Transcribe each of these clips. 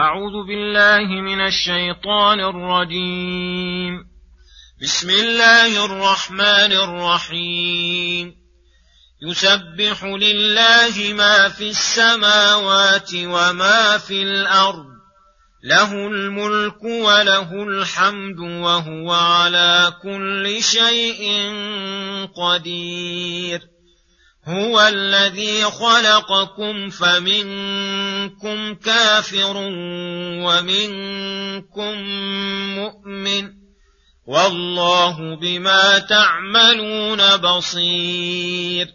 أعوذ بالله من الشيطان الرجيم. بسم الله الرحمن الرحيم. يسبح لله ما في السماوات وما في الأرض. له الملك وله الحمد وهو على كل شيء قدير. هو الذي خلقكم فمنكم كافر ومنكم مؤمن والله بما تعملون بصير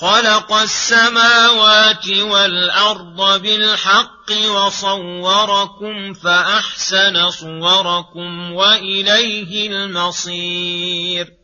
خلق السماوات والارض بالحق وصوركم فاحسن صوركم واليه المصير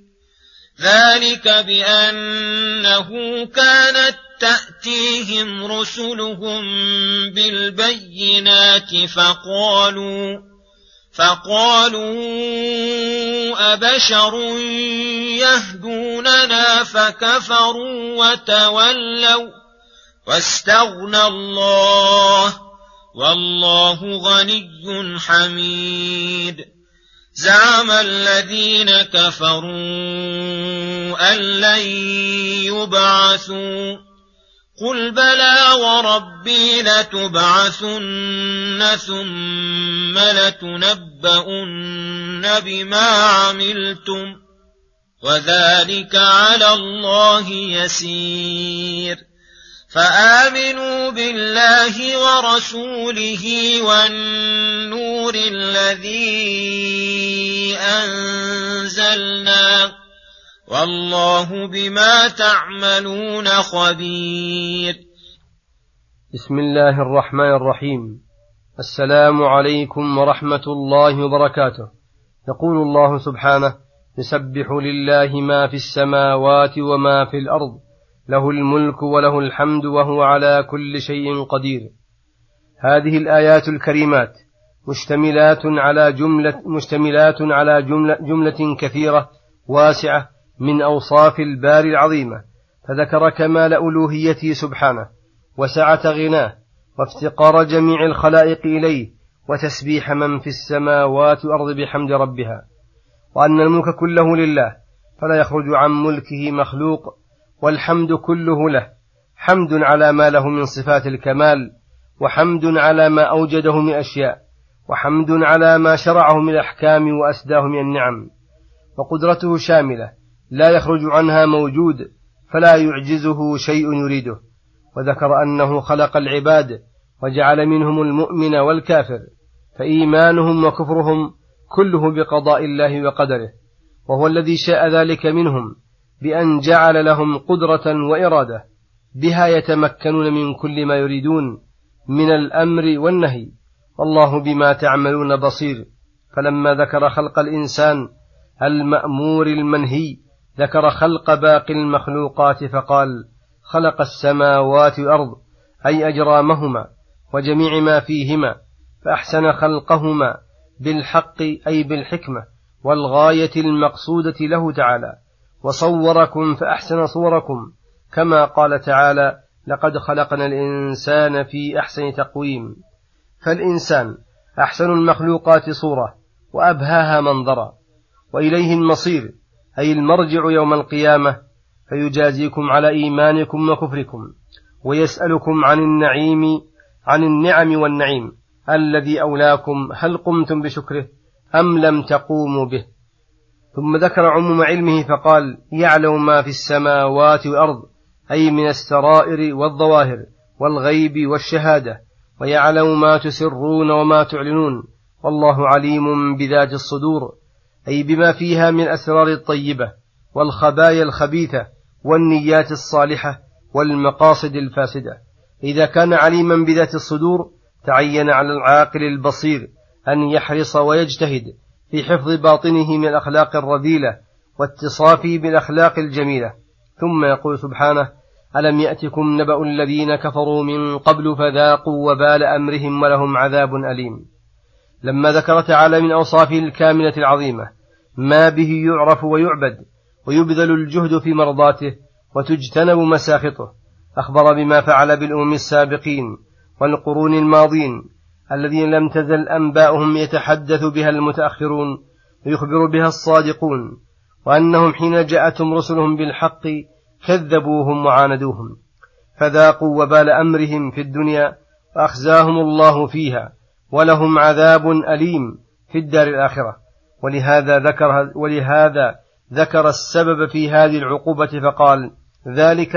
ذلك بأنه كانت تأتيهم رسلهم بالبينات فقالوا فقالوا أبشر يهدوننا فكفروا وتولوا واستغنى الله والله غني حميد. زعم الذين كفروا أن لن يبعثوا. قل بلى وربي لتبعثن ثم لتنبؤن بما عملتم وذلك على الله يسير. فآمنوا بالله ورسوله والنور الذي أنزلنا والله بما تعملون خبير. بسم الله الرحمن الرحيم. السلام عليكم ورحمة الله وبركاته. يقول الله سبحانه يسبح لله ما في السماوات وما في الأرض له الملك وله الحمد وهو على كل شيء قدير. هذه الآيات الكريمات مشتملات على جملة مشتملات على جملة, جملة كثيرة واسعة من أوصاف الباري العظيمة. فذكر كمال ألوهيته سبحانه وسعة غناه وافتقار جميع الخلائق إليه وتسبيح من في السماوات والأرض بحمد ربها. وأن الملك كله لله فلا يخرج عن ملكه مخلوق والحمد كله له. حمد على ما له من صفات الكمال وحمد على ما أوجده من أشياء. وحمد على ما شرعه من الأحكام وأسداه من النعم. وقدرته شاملة لا يخرج عنها موجود فلا يعجزه شيء يريده. وذكر أنه خلق العباد وجعل منهم المؤمن والكافر فإيمانهم وكفرهم كله بقضاء الله وقدره. وهو الذي شاء ذلك منهم بأن جعل لهم قدرة وإرادة بها يتمكنون من كل ما يريدون من الأمر والنهي. والله بما تعملون بصير. فلما ذكر خلق الإنسان المأمور المنهي ذكر خلق باقي المخلوقات فقال خلق السماوات والأرض أي أجرامهما وجميع ما فيهما فأحسن خلقهما بالحق أي بالحكمة والغاية المقصودة له تعالى. وصوركم فأحسن صوركم. كما قال تعالى لقد خلقنا الإنسان في أحسن تقويم. فالإنسان أحسن المخلوقات صورة وأبهاها منظرا وإليه المصير أي المرجع يوم القيامة فيجازيكم على إيمانكم وكفركم ويسألكم عن النعيم عن النعم والنعيم الذي أولاكم هل قمتم بشكره أم لم تقوموا به. ثم ذكر عموم علمه فقال يعلم ما في السماوات والأرض أي من السرائر والظواهر والغيب والشهادة. ويعلم ما تسرون وما تعلنون والله عليم بذات الصدور أي بما فيها من الأسرار الطيبة والخبايا الخبيثة والنيات الصالحة والمقاصد الفاسدة. إذا كان عليما بذات الصدور تعين على العاقل البصير أن يحرص ويجتهد في حفظ باطنه من الأخلاق الرذيلة واتصافه بالأخلاق الجميلة. ثم يقول سبحانه ألم يأتكم نبأ الذين كفروا من قبل فذاقوا وبال أمرهم ولهم عذاب أليم. لما ذكر تعالى من أوصافه الكاملة العظيمة ما به يعرف ويعبد ويبذل الجهد في مرضاته وتجتنب مساخطه أخبر بما فعل بالأمم السابقين والقرون الماضين الذين لم تزل أنباؤهم يتحدث بها المتأخرون ويخبر بها الصادقون وأنهم حين جاءتهم رسلهم بالحق كذبوهم وعاندوهم. فذاقوا وبال أمرهم في الدنيا فأخزاهم الله فيها ولهم عذاب أليم في الدار الآخرة. ولهذا ذكر ولهذا ذكر السبب في هذه العقوبة فقال ذلك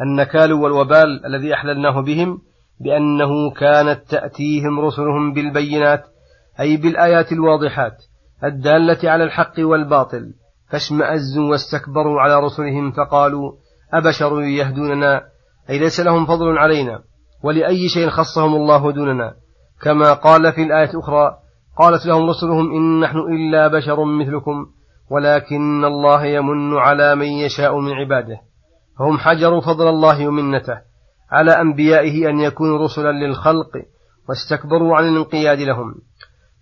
النكال والوبال الذي أحللناه بهم بأنه كانت تأتيهم رسلهم بالبينات أي بالآيات الواضحات الدالة على الحق والباطل. فاشمأزوا واستكبروا على رسلهم فقالوا أبشر يهدوننا؟ أي ليس لهم فضل علينا. ولأي شيء خصهم الله دوننا؟ كما قال في الآية الأخرى قالت لهم رسلهم إن نحن إلا بشر مثلكم ولكن الله يمن على من يشاء من عباده. فهم حجروا فضل الله ومنته على أنبيائه أن يكونوا رسلا للخلق واستكبروا عن الانقياد لهم.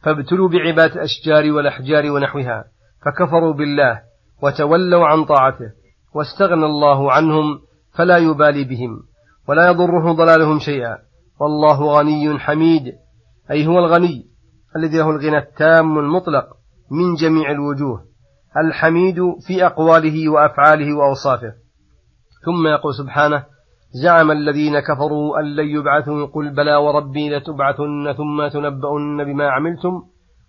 فابتلوا بعبادة الأشجار والأحجار ونحوها. فكفروا بالله وتولوا عن طاعته واستغنى الله عنهم فلا يبالي بهم ولا يضره ضلالهم شيئا. والله غني حميد. أي هو الغني الذي له الغنى التام المطلق من جميع الوجوه الحميد في أقواله وأفعاله وأوصافه. ثم يقول سبحانه زعم الذين كفروا أن لن يبعثوا قل بلى وربي لتبعثن ثم تنبؤن بما عملتم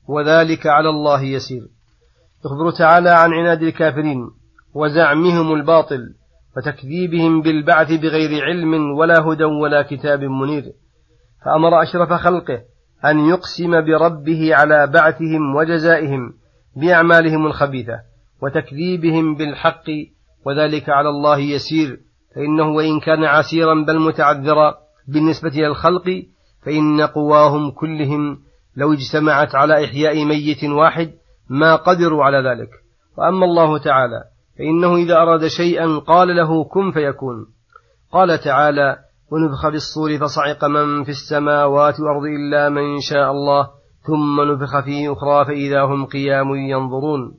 وذلك على الله يسير. يخبر تعالى عن عناد الكافرين وزعمهم الباطل وتكذيبهم بالبعث بغير علم ولا هدى ولا كتاب منير. فأمر أشرف خلقه أن يقسم بربه على بعثهم وجزائهم بأعمالهم الخبيثة وتكذيبهم بالحق وذلك على الله يسير. فإنه وإن كان عسيرا بل متعذرا بالنسبة إلى الخلق فإن قواهم كلهم لو اجتمعت على إحياء ميت واحد ما قدروا على ذلك. وأما الله تعالى فإنه إذا أراد شيئا قال له كن فيكون. قال تعالى ونفخ بالصور فصعق من في السماوات والأرض إلا من شاء الله ثم نفخ في أخرى فإذا هم قيام ينظرون.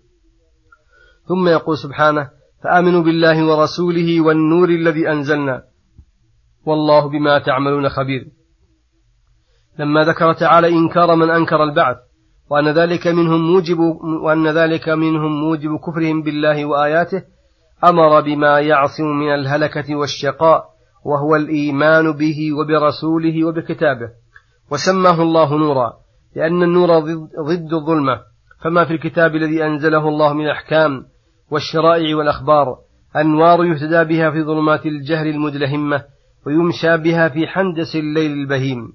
ثم يقول سبحانه فآمنوا بالله ورسوله والنور الذي أنزلنا والله بما تعملون خبير. لما ذكر تعالى إنكار من أنكر البعث وأن ذلك منهم موجب وأن ذلك منهم موجب كفرهم بالله وآياته أمر بما يعصم من الهلكة والشقاء وهو الإيمان به وبرسوله وبكتابه. وسماه الله نورا لأن النور ضد الظلمة. فما في الكتاب الذي أنزله الله من الأحكام والشرائع والأخبار أنوار يهتدى بها في ظلمات الجهل المدلهمة ويمشى بها في حندس الليل البهيم.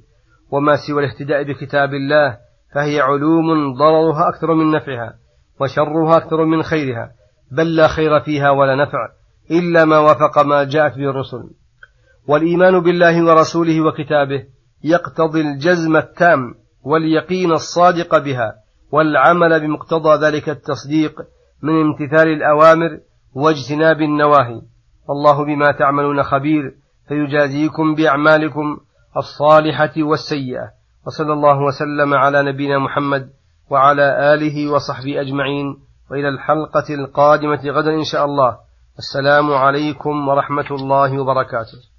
وما سوى الاهتداء بكتاب الله فهي علوم ضررها أكثر من نفعها وشرها أكثر من خيرها بل لا خير فيها ولا نفع إلا ما وافق ما جاءت به الرسل. والإيمان بالله ورسوله وكتابه يقتضي الجزم التام واليقين الصادق بها والعمل بمقتضى ذلك التصديق من امتثال الأوامر واجتناب النواهي. الله بما تعملون خبير فيجازيكم بأعمالكم الصالحة والسيئة. وصلى الله وسلم على نبينا محمد وعلى آله وصحبه أجمعين وإلى الحلقة القادمة غدا إن شاء الله. السلام عليكم ورحمة الله وبركاته.